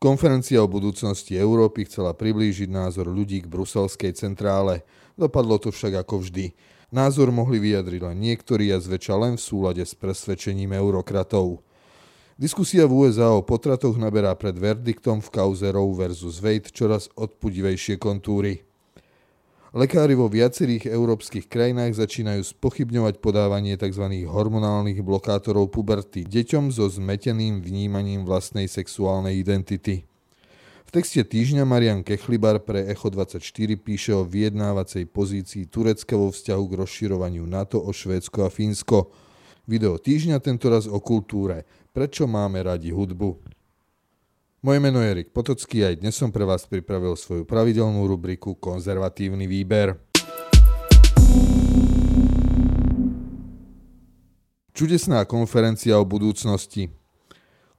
Konferencia o budúcnosti Európy chcela priblížiť názor ľudí k bruselskej centrále. Dopadlo to však ako vždy. Názor mohli vyjadriť len niektorí a zväčša len v súlade s presvedčením eurokratov. Diskusia v USA o potratoch naberá pred verdiktom v kauze Roe versus Wade čoraz odpudivejšie kontúry. Lekári vo viacerých európskych krajinách začínajú spochybňovať podávanie tzv. hormonálnych blokátorov puberty deťom so zmeteným vnímaním vlastnej sexuálnej identity. V texte týždňa Marian Kechlibar pre Echo24 píše o vyjednávacej pozícii Turecka vo vzťahu k rozširovaniu NATO o Švédsko a Fínsko. Video týždňa tentoraz o kultúre – Prečo máme radi hudbu? Moje meno je Erik Potocký a aj dnes som pre vás pripravil svoju pravidelnú rubriku Konzervatívny výber. Čudesná konferencia o budúcnosti.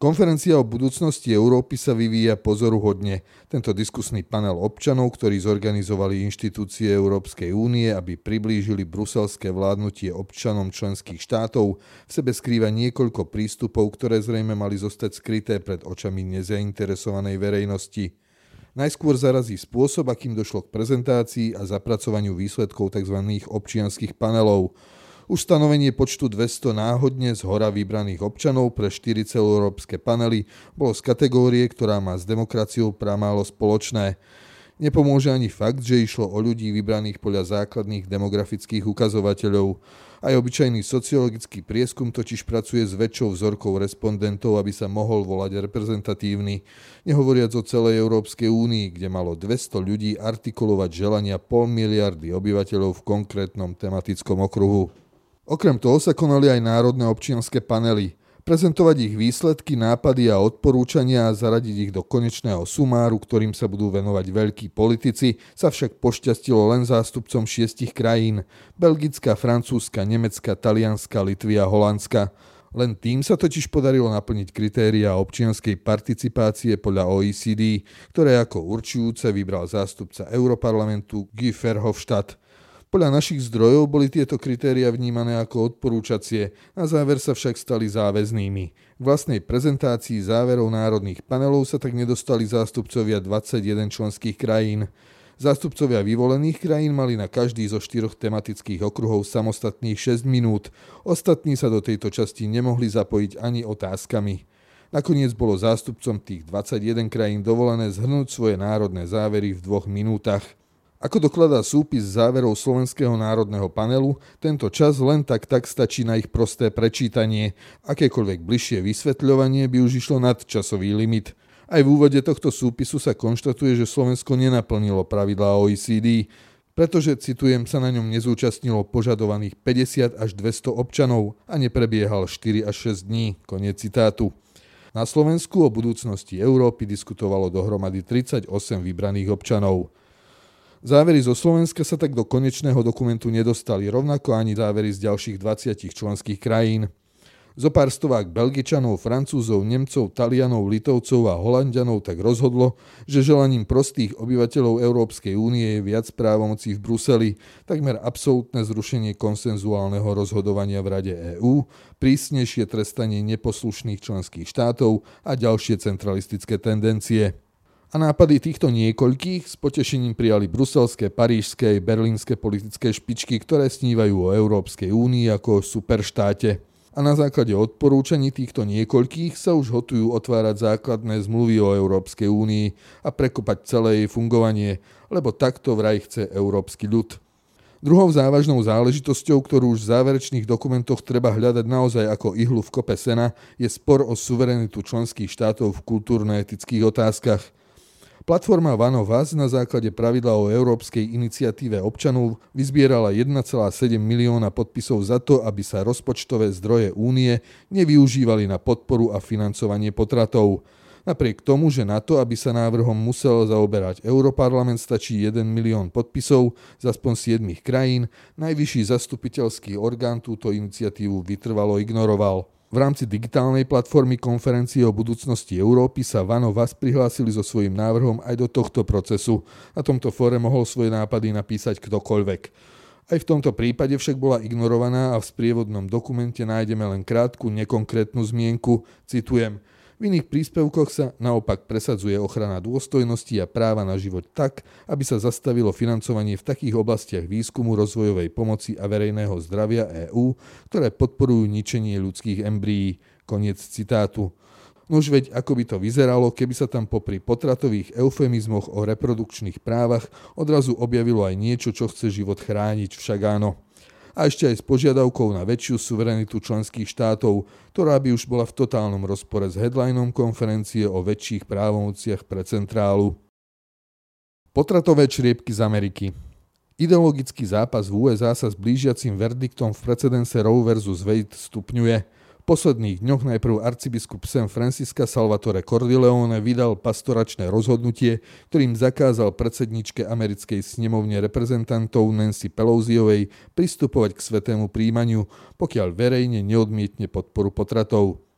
Konferencia o budúcnosti Európy sa vyvíja pozoruhodne. Tento diskusný panel občanov, ktorí zorganizovali inštitúcie Európskej únie, aby priblížili bruselské vládnutie občanom členských štátov, v sebe skrýva niekoľko prístupov, ktoré zrejme mali zostať skryté pred očami nezainteresovanej verejnosti. Najskôr zarazí spôsob, akým došlo k prezentácii a zapracovaniu výsledkov tzv. občianských panelov – už stanovenie počtu 200 náhodne z hora vybraných občanov pre 4 celoeurópske panely bolo z kategórie, ktorá má s demokraciou pramálo spoločné. Nepomôže ani fakt, že išlo o ľudí vybraných podľa základných demografických ukazovateľov. Aj obyčajný sociologický prieskum totiž pracuje s väčšou vzorkou respondentov, aby sa mohol volať reprezentatívny. Nehovoriac o celej Európskej únii, kde malo 200 ľudí artikulovať želania pol miliardy obyvateľov v konkrétnom tematickom okruhu. Okrem toho sa konali aj národné občianske panely. Prezentovať ich výsledky, nápady a odporúčania a zaradiť ich do konečného sumáru, ktorým sa budú venovať veľkí politici, sa však pošťastilo len zástupcom šiestich krajín – Belgická, Francúzska, Nemecka, Talianska, Litvy a Holandska. Len tým sa totiž podarilo naplniť kritéria občianskej participácie podľa OECD, ktoré ako určujúce vybral zástupca Europarlamentu Guy Verhofstadt – podľa našich zdrojov boli tieto kritéria vnímané ako odporúčacie, na záver sa však stali záväznými. V vlastnej prezentácii záverov národných panelov sa tak nedostali zástupcovia 21 členských krajín. Zástupcovia vyvolených krajín mali na každý zo štyroch tematických okruhov samostatných 6 minút. Ostatní sa do tejto časti nemohli zapojiť ani otázkami. Nakoniec bolo zástupcom tých 21 krajín dovolené zhrnúť svoje národné závery v dvoch minútach. Ako dokladá súpis záverov Slovenského národného panelu, tento čas len tak tak stačí na ich prosté prečítanie. Akékoľvek bližšie vysvetľovanie by už išlo nad časový limit. Aj v úvode tohto súpisu sa konštatuje, že Slovensko nenaplnilo pravidlá OECD, pretože, citujem, sa na ňom nezúčastnilo požadovaných 50 až 200 občanov a neprebiehal 4 až 6 dní. Koniec citátu. Na Slovensku o budúcnosti Európy diskutovalo dohromady 38 vybraných občanov. Závery zo Slovenska sa tak do konečného dokumentu nedostali, rovnako ani závery z ďalších 20 členských krajín. Zo pár stovák Belgičanov, Francúzov, Nemcov, Talianov, Litovcov a Holandianov tak rozhodlo, že želaním prostých obyvateľov Európskej únie je viac právomocí v Bruseli, takmer absolútne zrušenie konsenzuálneho rozhodovania v Rade EÚ, prísnejšie trestanie neposlušných členských štátov a ďalšie centralistické tendencie a nápady týchto niekoľkých s potešením prijali bruselské, parížské berlínske politické špičky, ktoré snívajú o Európskej únii ako o superštáte. A na základe odporúčaní týchto niekoľkých sa už hotujú otvárať základné zmluvy o Európskej únii a prekopať celé jej fungovanie, lebo takto vraj chce európsky ľud. Druhou závažnou záležitosťou, ktorú už v záverečných dokumentoch treba hľadať naozaj ako ihlu v kope sena, je spor o suverenitu členských štátov v kultúrno-etických otázkach – Platforma Us na základe pravidla o Európskej iniciatíve občanov vyzbierala 1,7 milióna podpisov za to, aby sa rozpočtové zdroje únie nevyužívali na podporu a financovanie potratov. Napriek tomu, že na to, aby sa návrhom musel zaoberať Europarlament, stačí 1 milión podpisov z aspoň 7 krajín, najvyšší zastupiteľský orgán túto iniciatívu vytrvalo ignoroval. V rámci digitálnej platformy konferencie o budúcnosti Európy sa Vano Vas prihlásili so svojím návrhom aj do tohto procesu. Na tomto fóre mohol svoje nápady napísať ktokoľvek. Aj v tomto prípade však bola ignorovaná a v sprievodnom dokumente nájdeme len krátku nekonkrétnu zmienku, citujem, V iných príspevkoch sa naopak presadzuje ochrana dôstojnosti a práva na život tak, aby sa zastavilo financovanie v takých oblastiach výskumu, rozvojovej pomoci a verejného zdravia EÚ, ktoré podporujú ničenie ľudských embryí. Koniec citátu. Nož veď ako by to vyzeralo, keby sa tam popri potratových eufemizmoch o reprodukčných právach odrazu objavilo aj niečo, čo chce život chrániť, však áno a ešte aj s požiadavkou na väčšiu suverenitu členských štátov, ktorá by už bola v totálnom rozpore s headlinom konferencie o väčších právomociach pre centrálu. Potratové čriepky z Ameriky Ideologický zápas v USA sa s blížiacim verdiktom v precedense Roe vs. Wade stupňuje – posledných dňoch najprv arcibiskup San Francisca Salvatore Cordileone vydal pastoračné rozhodnutie, ktorým zakázal predsedničke americkej snemovne reprezentantov Nancy Pelosiovej pristupovať k svetému príjmaniu, pokiaľ verejne neodmietne podporu potratov.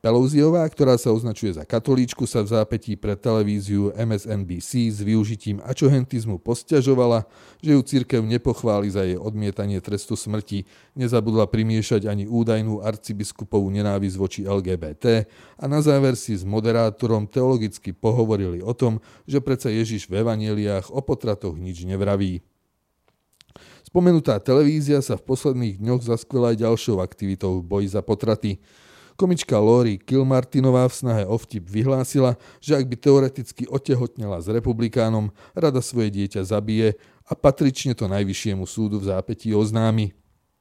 Pelosiová, ktorá sa označuje za katolíčku, sa v zápetí pre televíziu MSNBC s využitím ačohentizmu posťažovala, že ju církev nepochváli za jej odmietanie trestu smrti, nezabudla primiešať ani údajnú arcibiskupovú nenávisť voči LGBT a na záver si s moderátorom teologicky pohovorili o tom, že predsa Ježiš v evaneliách o potratoch nič nevraví. Spomenutá televízia sa v posledných dňoch zaskvela aj ďalšou aktivitou v boji za potraty – Komička Lori Kilmartinová v snahe o vtip vyhlásila, že ak by teoreticky otehotnela s republikánom, rada svoje dieťa zabije a patrične to najvyššiemu súdu v zápätí oznámi.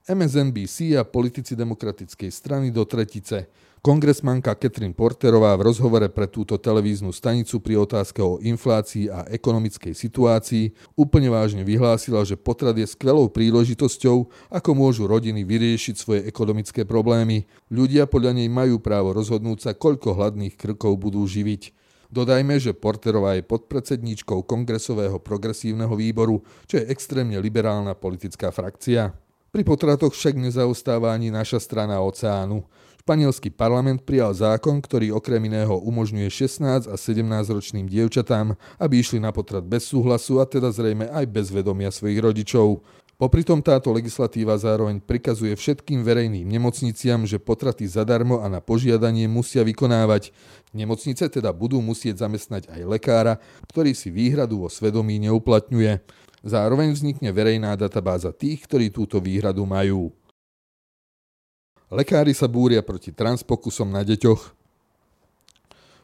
MSNBC a politici demokratickej strany do tretice Kongresmanka Catherine Porterová v rozhovore pre túto televíznu stanicu pri otázke o inflácii a ekonomickej situácii úplne vážne vyhlásila, že potrat je skvelou príležitosťou, ako môžu rodiny vyriešiť svoje ekonomické problémy. Ľudia podľa nej majú právo rozhodnúť sa, koľko hladných krkov budú živiť. Dodajme, že Porterová je podpredsedníčkou Kongresového progresívneho výboru, čo je extrémne liberálna politická frakcia. Pri potratoch však nezaostáva ani naša strana oceánu. Španielský parlament prijal zákon, ktorý okrem iného umožňuje 16 a 17 ročným dievčatám, aby išli na potrat bez súhlasu a teda zrejme aj bez vedomia svojich rodičov. Popri tom táto legislatíva zároveň prikazuje všetkým verejným nemocniciam, že potraty zadarmo a na požiadanie musia vykonávať. Nemocnice teda budú musieť zamestnať aj lekára, ktorý si výhradu vo svedomí neuplatňuje. Zároveň vznikne verejná databáza tých, ktorí túto výhradu majú. Lekári sa búria proti transpokusom na deťoch.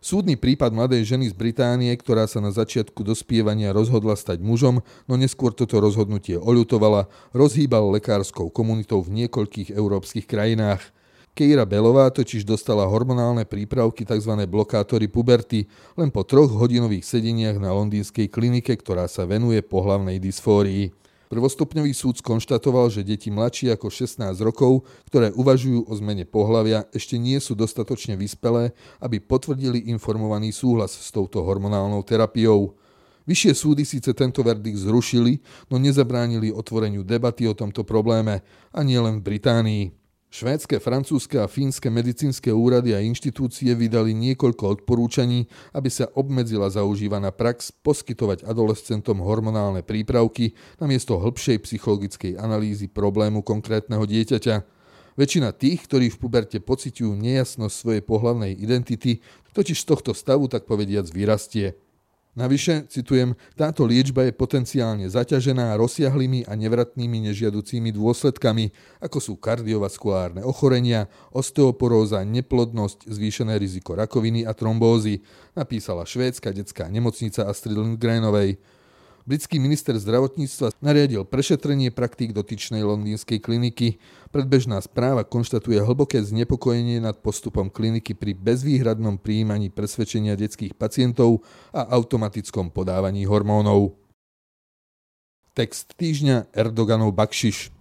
Súdny prípad mladej ženy z Británie, ktorá sa na začiatku dospievania rozhodla stať mužom, no neskôr toto rozhodnutie oľutovala, rozhýbal lekárskou komunitou v niekoľkých európskych krajinách. Keira Belová totiž dostala hormonálne prípravky tzv. blokátory puberty len po troch hodinových sedeniach na londýnskej klinike, ktorá sa venuje pohlavnej dysfórii. Prvostupňový súd skonštatoval, že deti mladšie ako 16 rokov, ktoré uvažujú o zmene pohlavia, ešte nie sú dostatočne vyspelé, aby potvrdili informovaný súhlas s touto hormonálnou terapiou. Vyššie súdy síce tento verdikt zrušili, no nezabránili otvoreniu debaty o tomto probléme, a nie len v Británii. Švédske, francúzske a fínske medicínske úrady a inštitúcie vydali niekoľko odporúčaní, aby sa obmedzila zaužívaná prax poskytovať adolescentom hormonálne prípravky namiesto hĺbšej psychologickej analýzy problému konkrétneho dieťaťa. Väčšina tých, ktorí v puberte pociťujú nejasnosť svojej pohlavnej identity, totiž z tohto stavu tak povediac vyrastie. Navyše, citujem, táto liečba je potenciálne zaťažená rozsiahlými a nevratnými nežiaducími dôsledkami, ako sú kardiovaskulárne ochorenia, osteoporóza, neplodnosť, zvýšené riziko rakoviny a trombózy, napísala švédska detská nemocnica Astrid Lindgrenovej. Britský minister zdravotníctva nariadil prešetrenie praktík dotyčnej londýnskej kliniky. Predbežná správa konštatuje hlboké znepokojenie nad postupom kliniky pri bezvýhradnom príjmaní presvedčenia detských pacientov a automatickom podávaní hormónov. Text týždňa Erdoganov Bakšiš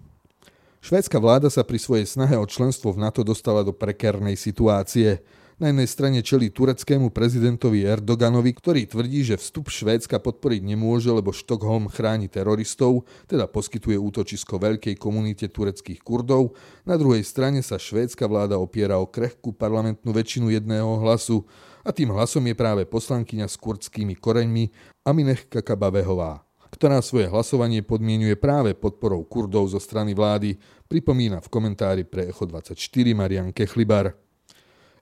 Švédska vláda sa pri svojej snahe o členstvo v NATO dostala do prekernej situácie. Na jednej strane čelí tureckému prezidentovi Erdoganovi, ktorý tvrdí, že vstup Švédska podporiť nemôže, lebo Štokholm chráni teroristov, teda poskytuje útočisko veľkej komunite tureckých Kurdov. Na druhej strane sa švédska vláda opiera o krehkú parlamentnú väčšinu jedného hlasu a tým hlasom je práve poslankyňa s kurdskými koreňmi Aminech Kakabavehová ktorá svoje hlasovanie podmienuje práve podporou Kurdov zo strany vlády, pripomína v komentári pre Echo 24 Marian Kechlibar.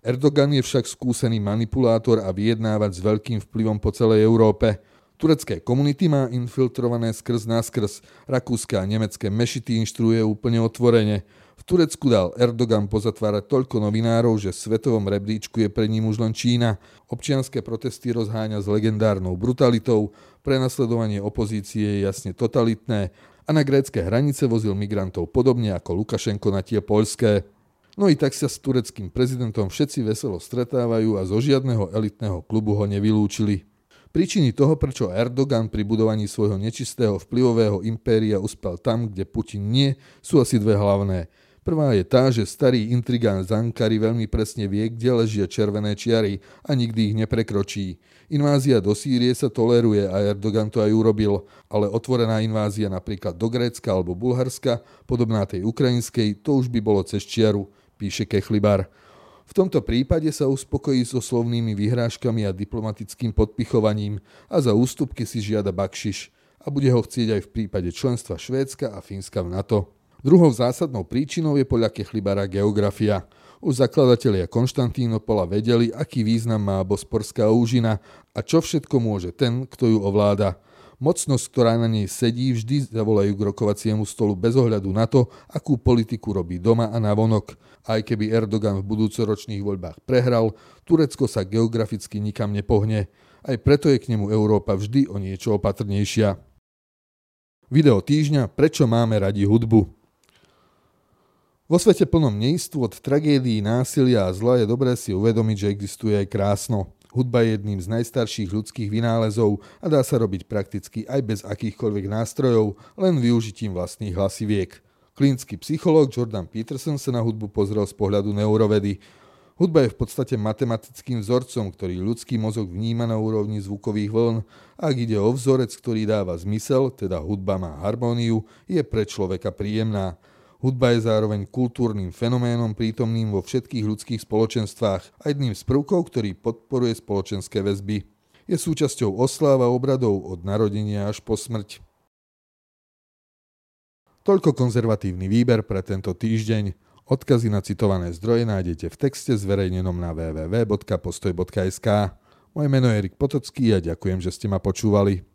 Erdogan je však skúsený manipulátor a vyjednávať s veľkým vplyvom po celej Európe. Turecké komunity má infiltrované skrz náskrz. Rakúske a nemecké mešity inštruuje úplne otvorene. V Turecku dal Erdogan pozatvárať toľko novinárov, že v svetovom rebríčku je pre ním už len Čína. Občianské protesty rozháňa s legendárnou brutalitou, prenasledovanie opozície je jasne totalitné a na grécké hranice vozil migrantov podobne ako Lukašenko na tie poľské. No i tak sa s tureckým prezidentom všetci veselo stretávajú a zo žiadneho elitného klubu ho nevylúčili. Príčiny toho, prečo Erdogan pri budovaní svojho nečistého vplyvového impéria uspel tam, kde Putin nie, sú asi dve hlavné – Prvá je tá, že starý intrigán Zankari veľmi presne vie, kde ležia červené čiary a nikdy ich neprekročí. Invázia do Sýrie sa toleruje a Erdogan to aj urobil, ale otvorená invázia napríklad do Grécka alebo Bulharska, podobná tej ukrajinskej, to už by bolo cez čiaru, píše Kechlibar. V tomto prípade sa uspokojí so slovnými vyhrážkami a diplomatickým podpichovaním a za ústupky si žiada bakšiš a bude ho chcieť aj v prípade členstva Švédska a Fínska v NATO. Druhou zásadnou príčinou je podľa Kechlibara geografia. Už zakladatelia Konštantínopola vedeli, aký význam má Bosporská úžina a čo všetko môže ten, kto ju ovláda. Mocnosť, ktorá na nej sedí, vždy zavolajú k rokovaciemu stolu bez ohľadu na to, akú politiku robí doma a navonok. Aj keby Erdogan v budúcoročných voľbách prehral, Turecko sa geograficky nikam nepohne. Aj preto je k nemu Európa vždy o niečo opatrnejšia. Video týždňa Prečo máme radi hudbu? Vo svete plnom neistôt, tragédií, násilia a zla je dobré si uvedomiť, že existuje aj krásno. Hudba je jedným z najstarších ľudských vynálezov a dá sa robiť prakticky aj bez akýchkoľvek nástrojov, len využitím vlastných hlasiviek. Klínsky psychológ Jordan Peterson sa na hudbu pozrel z pohľadu neurovedy. Hudba je v podstate matematickým vzorcom, ktorý ľudský mozog vníma na úrovni zvukových vln. Ak ide o vzorec, ktorý dáva zmysel, teda hudba má harmóniu, je pre človeka príjemná. Hudba je zároveň kultúrnym fenoménom prítomným vo všetkých ľudských spoločenstvách a jedným z prvkov, ktorý podporuje spoločenské väzby. Je súčasťou osláva obradov od narodenia až po smrť. Toľko konzervatívny výber pre tento týždeň. Odkazy na citované zdroje nájdete v texte zverejnenom na www.postoj.sk. Moje meno je Erik Potocký a ďakujem, že ste ma počúvali.